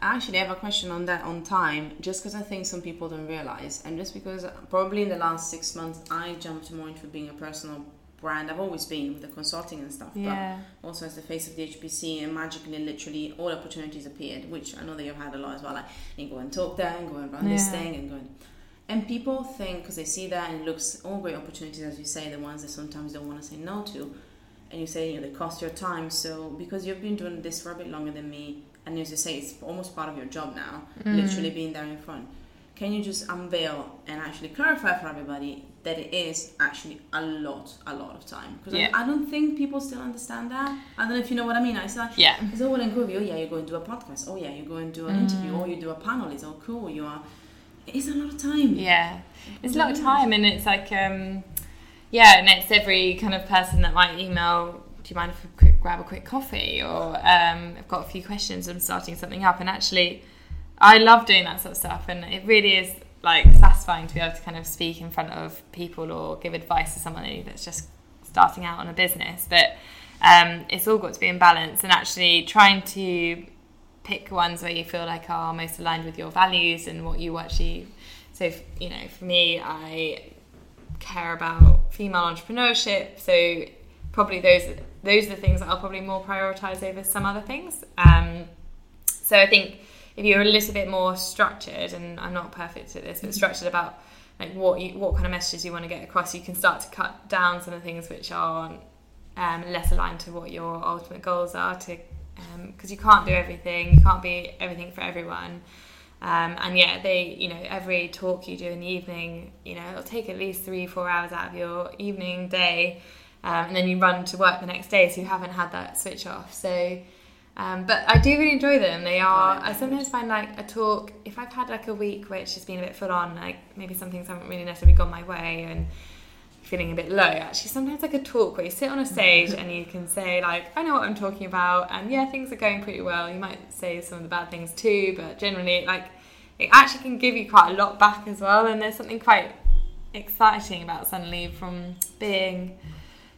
I Actually, I have a question on that on time, just because I think some people don't realize, and just because probably in the last six months I jumped more into being a personal brand I've always been with the consulting and stuff, yeah. but also as the face of the HBC, and magically, literally, all opportunities appeared, which I know that you've had a lot as well. Like, you go and talk there, and go and run yeah. this thing, and go and. And people think because they see that and it looks all great opportunities, as you say, the ones that sometimes don't want to say no to, and you say you know they cost your time. So because you've been doing this for a bit longer than me, and as you say, it's almost part of your job now, mm. literally being there in front. Can you just unveil and actually clarify for everybody that it is actually a lot, a lot of time. Because yeah. I, I, don't think people still understand that. I don't know if you know what I mean. I like, yeah. it's all well and good. Oh yeah, you go and do a podcast. Oh yeah, you go and do an mm. interview. Or you do a panel. It's all cool. You are. It's a lot of time. Yeah, it's a lot of time, and it's like, um, yeah, and it's every kind of person that might email. Do you mind if we grab a quick coffee? Or um, I've got a few questions. I'm starting something up, and actually, I love doing that sort of stuff, and it really is like satisfying to be able to kind of speak in front of people or give advice to somebody that's just starting out on a business. But um, it's all got to be in balance and actually trying to pick ones where you feel like are most aligned with your values and what you actually. So you know, for me, I care about female entrepreneurship. So probably those those are the things that I'll probably more prioritize over some other things. Um, so I think if you're a little bit more structured, and I'm not perfect at this, but structured about like what you what kind of messages you want to get across, you can start to cut down some of the things which are um, less aligned to what your ultimate goals are. To because um, you can't do everything, you can't be everything for everyone. Um, and yeah, they, you know, every talk you do in the evening, you know, it'll take at least three, four hours out of your evening day, um, and then you run to work the next day, so you haven't had that switch off. So Um, but I do really enjoy them. They are. I sometimes find like a talk. If I've had like a week which has been a bit full on, like maybe some things haven't really necessarily gone my way, and feeling a bit low. Actually, sometimes like a talk where you sit on a stage and you can say like, I know what I'm talking about, and yeah, things are going pretty well. You might say some of the bad things too, but generally, like, it actually can give you quite a lot back as well. And there's something quite exciting about suddenly from being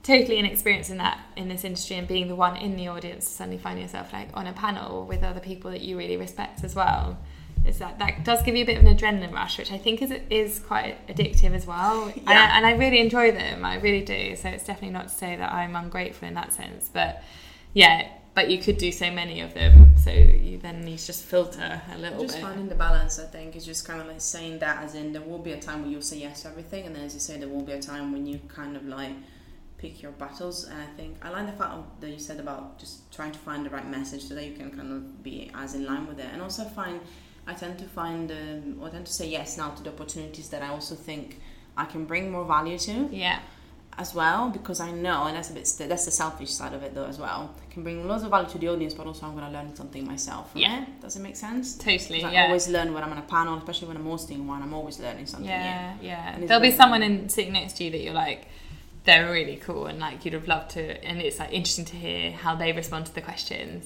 totally inexperienced in that in this industry and being the one in the audience to suddenly find yourself like on a panel with other people that you really respect as well. Is that that does give you a bit of an adrenaline rush which i think is is quite addictive as well. Yeah. and, I, and i really enjoy them i really do. So it's definitely not to say that i'm ungrateful in that sense but yeah but you could do so many of them. So you then need to just filter a little just bit. just finding the balance i think is just kind of like saying that as in there will be a time where you'll say yes to everything and then as you say there will be a time when you kind of like pick your battles. And I think I like the fact that you said about just trying to find the right message so that you can kind of be as in line with it. And also find, I tend to find, um, I tend to say yes now to the opportunities that I also think I can bring more value to. Yeah. As well, because I know, and that's a bit that's the selfish side of it though as well. I can bring lots of value to the audience, but also I'm going to learn something myself. Yeah, it. does it make sense? Totally. I yeah. always learn when I'm on a panel, especially when I'm hosting one. I'm always learning something. Yeah, new. yeah. There'll be someone in sitting next to you that you're like, they're really cool and like you'd have loved to and it's like interesting to hear how they respond to the questions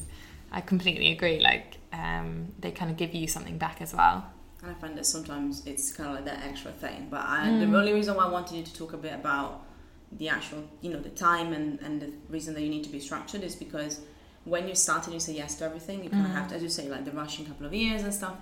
i completely agree like um, they kind of give you something back as well and i find that sometimes it's kind of like that extra thing but I, mm. the only reason why i wanted you to talk a bit about the actual you know the time and, and the reason that you need to be structured is because when you start and you say yes to everything you kind mm. of have to as you say like the rushing couple of years and stuff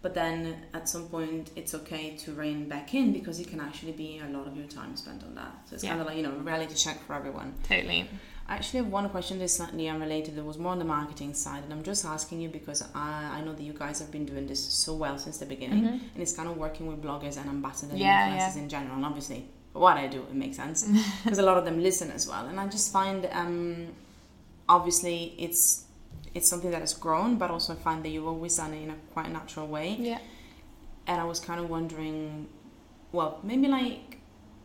but then at some point it's okay to rein back in because it can actually be a lot of your time spent on that so it's yeah. kind of like you know reality check for everyone totally I actually have one question that's slightly unrelated that was more on the marketing side and i'm just asking you because i, I know that you guys have been doing this so well since the beginning mm-hmm. and it's kind of working with bloggers and ambassadors yeah, influencers yeah. in general and obviously what i do it makes sense [LAUGHS] because a lot of them listen as well and i just find um, obviously it's it's something that has grown, but also I find that you've always done it in a quite natural way. Yeah. And I was kind of wondering, well, maybe like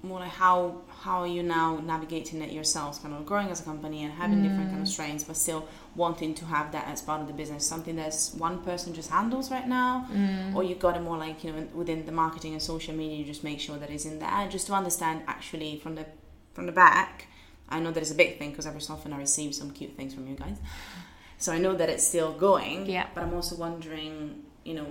more like how how are you now navigating it yourselves, kind of growing as a company and having mm. different kind of mm. strains, but still wanting to have that as part of the business, something that's one person just handles right now, mm. or you got it more like you know within the marketing and social media, you just make sure that it's in there, just to understand actually from the from the back. I know that is a big thing because every so often I receive some cute things from you guys. So I know that it's still going. Yeah. But I'm also wondering, you know,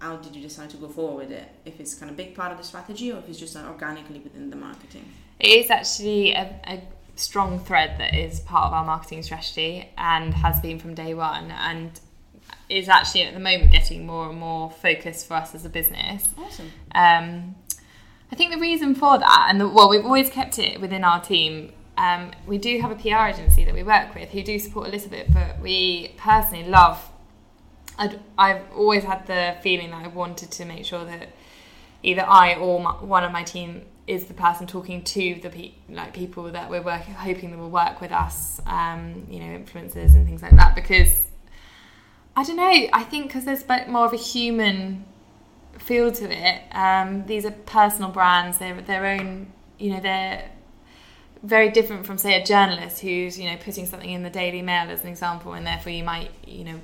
how did you decide to go forward with it? If it's kind of big part of the strategy or if it's just organically within the marketing? It is actually a, a strong thread that is part of our marketing strategy and has been from day one and is actually at the moment getting more and more focused for us as a business. Awesome. Um, I think the reason for that, and the, well, we've always kept it within our team um, we do have a PR agency that we work with who do support Elizabeth, but we personally love. i have always had the feeling that I wanted to make sure that either I or my, one of my team is the person talking to the pe- like people that we're working, hoping that will work with us, um, you know, influencers and things like that. Because I don't know, I think because there's more of a human feel to it. Um, these are personal brands; they're their own, you know, they're very different from say a journalist who's you know putting something in the Daily Mail as an example, and therefore you might you know,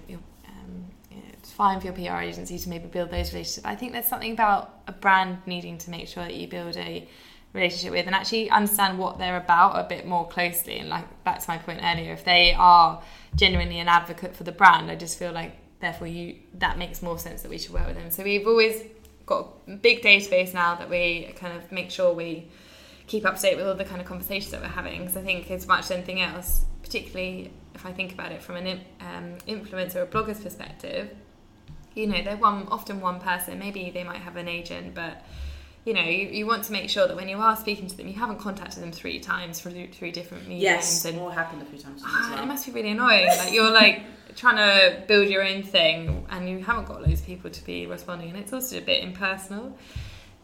um, you know it's fine for your PR agency to maybe build those relationships. I think there's something about a brand needing to make sure that you build a relationship with and actually understand what they're about a bit more closely. And like back to my point earlier, if they are genuinely an advocate for the brand, I just feel like therefore you that makes more sense that we should work with them. So we've always got a big database now that we kind of make sure we keep up to date with all the kind of conversations that we're having because I think as much as anything else, particularly if I think about it from an um, influencer or blogger's perspective, you know, they're one often one person. Maybe they might have an agent, but you know, you, you want to make sure that when you are speaking to them, you haven't contacted them three times through three different mediums. Yes, and all happened a few times. Ah, well. It must be really annoying. like you're like [LAUGHS] trying to build your own thing, and you haven't got loads of people to be responding, and it's also a bit impersonal.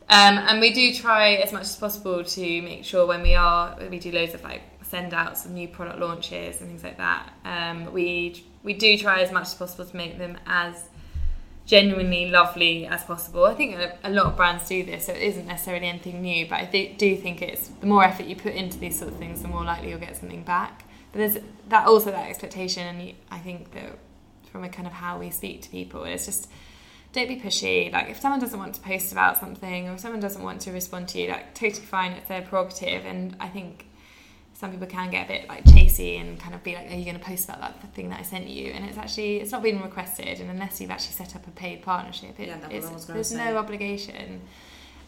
Um, and we do try as much as possible to make sure when we are we do loads of like send out some new product launches and things like that. Um, we we do try as much as possible to make them as genuinely lovely as possible. I think a, a lot of brands do this, so it isn't necessarily anything new. But I th- do think it's the more effort you put into these sort of things, the more likely you'll get something back. but there's that also that expectation, and I think that from a kind of how we speak to people, it's just don't be pushy. Like if someone doesn't want to post about something or if someone doesn't want to respond to you, like totally fine, it's their prerogative. And I think some people can get a bit like chasey and kind of be like, "Are you going to post about that thing that I sent you?" And it's actually it's not been requested, and unless you've actually set up a paid partnership, it, Yeah, that's what I was gonna there's say. no obligation.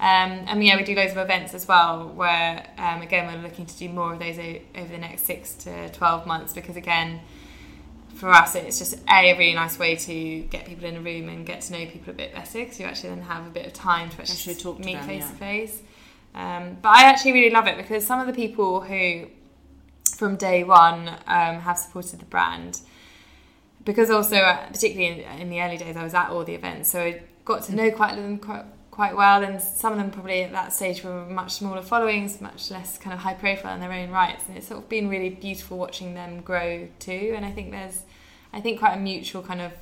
Um, and yeah, we do loads of events as well, where um, again we're looking to do more of those o- over the next six to twelve months because again, for us it's just a, really nice way to get people in a room and get to know people a bit better because you actually then have a bit of time to actually, Actually talk to meet them, face yeah. to face. Um, But I actually really love it because some of the people who, from day one, um, have supported the brand, because also uh, particularly in, in the early days I was at all the events, so I got to know quite a them quite, quite well. And some of them probably at that stage were much smaller followings, much less kind of high profile in their own rights, and it's sort of been really beautiful watching them grow too. And I think there's, I think quite a mutual kind of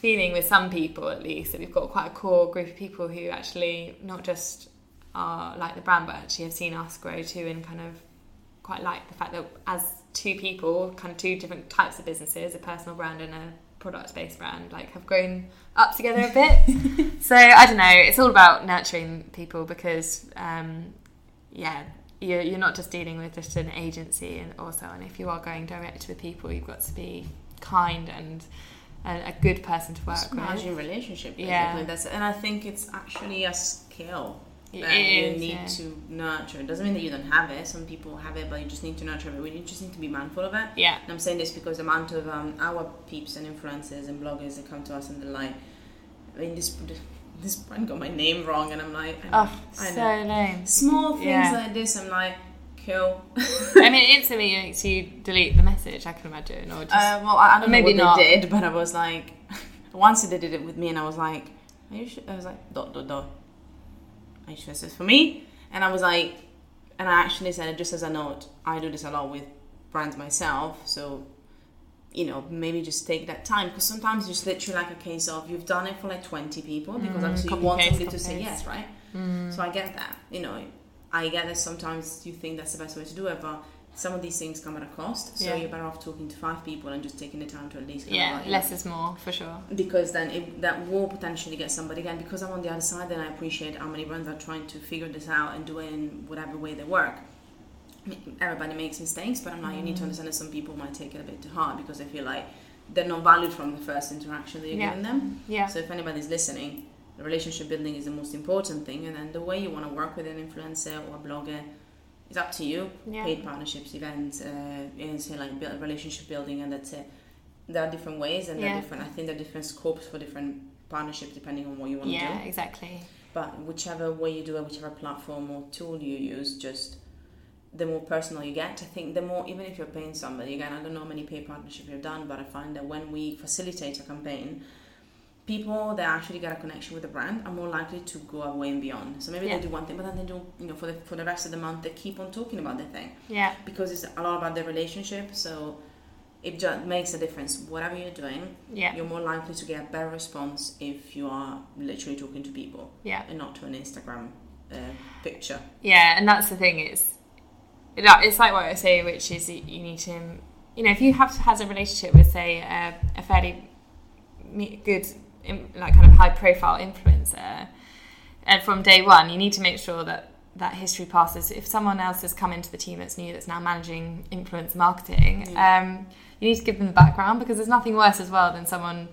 feeling with some people at least that we've got quite a core group of people who actually not just are like the brand but actually have seen us grow too and kind of quite like the fact that as two people kind of two different types of businesses a personal brand and a product based brand like have grown up together a bit. [LAUGHS] So i don't know it's all about nurturing people because um, yeah you're, you're not just dealing with just an agency and also and if you are going direct with people you've got to be kind and a, a good person to work It's with managing relationship basically. Yeah. That's and I think it's actually a skill that you need yeah. to nurture. It doesn't mean that you don't have it. Some people have it, but you just need to nurture it. We just need to be mindful of it. yeah And I'm saying this because the amount of um, our peeps and influencers and bloggers that come to us and they're like, I mean, this this brand got my name wrong, and I'm like, I know, oh so lame Small things Yeah. like this, I'm like, cool. I mean, it instantly makes you delete the message. I can imagine, or just Uh, well, I, I don't Maybe know not. what they did, but I was like, [LAUGHS] once they did it with me, and I was like, are you sure? I was like, dot dot dot. Are you sure this is for me? And I was like, and I actually said it just as a note. I do this a lot with brands myself, so you know maybe just take that time because sometimes it's just literally like a case of you've done it for like 20 people because Mm, obviously you want somebody to say yes right Mm. so I get that. You know, I get that sometimes you think that's the best way to do it, but some of these things come at a cost. So Yeah. you're better off talking to five people and just taking the time to at least yeah, less is more for sure. because then it, that will potentially get somebody again. Because I'm on the other side, then I appreciate how many brands are trying to figure this out and do it in whatever way they work. Everybody makes mistakes, but I'm like, you need to mm. understand that some people might take it a bit too hard because they feel like they're not valued from the first interaction that you're Yeah. giving them. Yeah, So if anybody's listening, relationship building is the most important thing, and then the way you want to work with an influencer or a blogger is up to you. yeah, Paid partnerships, events, uh, and say like build, relationship building, and that's it. There are different ways, and there Yeah. are different. I think there are different scopes for different partnerships depending on what you want to do. yeah, exactly. But whichever way you do it, whichever platform or tool you use, just the more personal you get. I think the more, even if you're paying somebody, again, I don't know how many paid partnerships you've done, but I find that when we facilitate a campaign, people that actually get a connection with the brand are more likely to go away and beyond. So maybe Yeah. they do one thing, but then they do, you know, for the for the rest of the month, they keep on talking about the thing Yeah, because it's a lot about their relationship. So it just makes a difference. Whatever you're doing, yeah, you're more likely to get a better response if you are literally talking to people yeah, and not to an Instagram uh, picture. yeah. And that's the thing. It's it- it's like what I say, which is you you need to, you know, if you have has a relationship with say a, a fairly good, like kind of high profile influencer, and from day one, you need to make sure that that history passes. If someone else has come into the team that's new, that's now managing influencer marketing, um, you need to give them the background because there's nothing worse as well than someone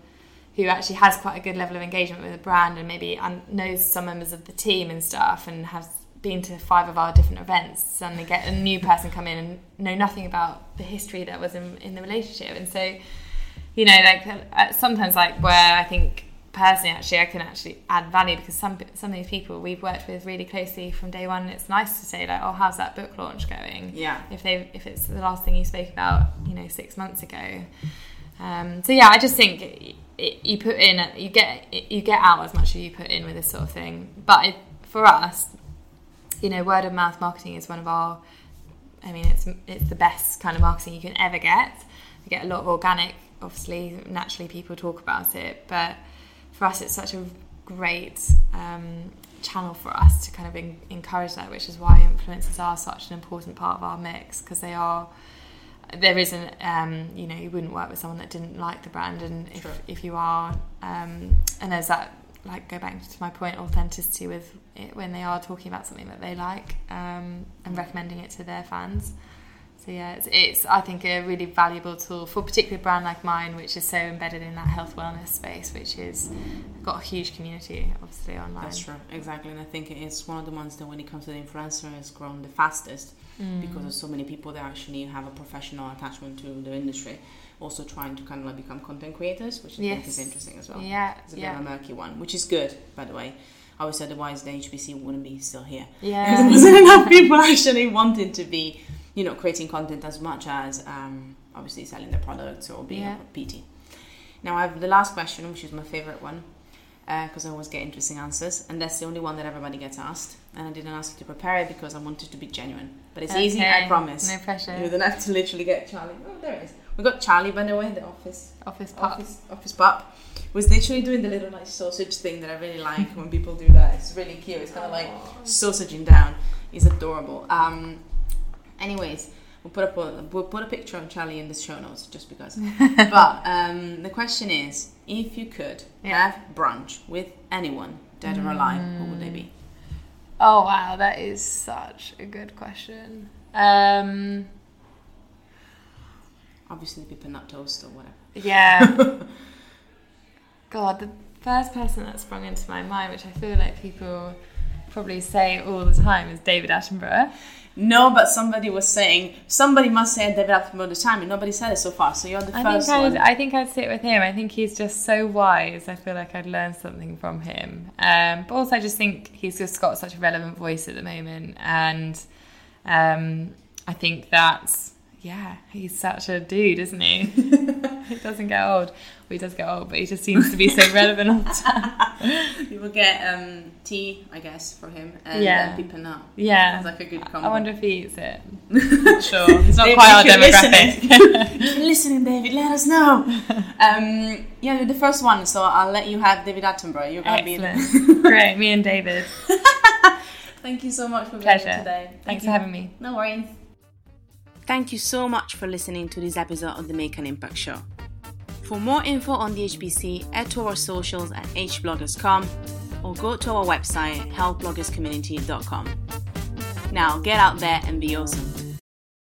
who actually has quite a good level of engagement with the brand and maybe knows some members of the team and stuff and has been to five of our different events suddenly get a new person come in and know nothing about the history that was in, in the relationship. And so you know like uh, sometimes like where I think personally actually I can actually add value because some some of these people we've worked with really closely from day one it's nice to say like oh how's that book launch going? Yeah. if they if it's the last thing you spoke about you know six months ago. Um, so yeah I just think it, it, you put in you get you get out as much as you put in with this sort of thing. But it, for us you know word of mouth marketing is one of our I mean it's it's the best kind of marketing you can ever get. You get a lot of organic obviously naturally people talk about it but for us it's such a great um, channel for us to kind of en- encourage that which is why influencers are such an important part of our mix because they are there isn't, um, you know, you wouldn't work with someone that didn't like the brand, and if, if you are, um, and there's that, like, go back to my point, authenticity with it when they are talking about something that they like um, and recommending it to their fans. So yeah, it's, it's I think a really valuable tool for a particular brand like mine, which is so embedded in that health wellness space, which is got a huge community obviously online. That's true, exactly, and I think it's one of the ones that when it comes to the influencer has grown the fastest mm. because there's so many people that actually have a professional attachment to the industry. Also trying to kind of like become content creators, which I yes. think is interesting as well. Yeah, it's a yeah. bit of a murky one, which is good, by the way. Obviously, otherwise the HBC wouldn't be still here. Yeah, because there wasn't enough people actually wanting to be you know, creating content as much as um, obviously selling their products or being yeah. a PT. Now, I have the last question, which is my favorite one, because uh, I always get interesting answers, and that's the only one that everybody gets asked. And I didn't ask you to prepare it because I wanted to be genuine. But it's okay. easy, I promise. No pressure. You don't have to literally get Charlie. Oh, there it is. We got Charlie, by the way, the office office pup. Office, office pup was literally doing the little like sausage thing that I really like when people do that. It's really cute. It's kind of like sausaging down. He's adorable. Um, Anyways, we'll put up a, we'll put a picture of Charlie in the show notes just because. [LAUGHS] but um, the question is, if you could yeah. have brunch with anyone, dead or alive, mm. who would they be? Oh wow, that is such a good question. Um, Obviously, people nut toast or whatever. Yeah. [LAUGHS] God, the first person that sprung into my mind, which I feel like people probably say all the time, is David Attenborough. No, but somebody was saying somebody must say David Attenborough all the time, and nobody said it so far. So you're the I first think one. I'd, I think I'd sit with him. I think he's just so wise. I feel like I'd learn something from him. Um, but also, I just think he's just got such a relevant voice at the moment, and um, I think that's yeah, he's such a dude, isn't he? [LAUGHS] he doesn't get old. Well, he does get old, but he just seems to be so relevant all the [LAUGHS] time. You will get um, tea, I guess, for him, and yeah. Pip and Nut. Yeah, sounds like a good combo. I wonder if he eats it. [LAUGHS] sure, it's not quite our demographic. Listening. [LAUGHS] listening, David, let us know. Um, yeah, the first one, so I'll let you have David Attenborough. You're gonna Excellent. be great. Me and David. Thank you so much for being here today. Thank Thanks you. for having me. No worries. Thank you so much for listening to this episode of the Make an Impact Show. For more info on the HBC, head to our socials at hbloggers.com or go to our website, healthbloggerscommunity.com. Now get out there and be awesome.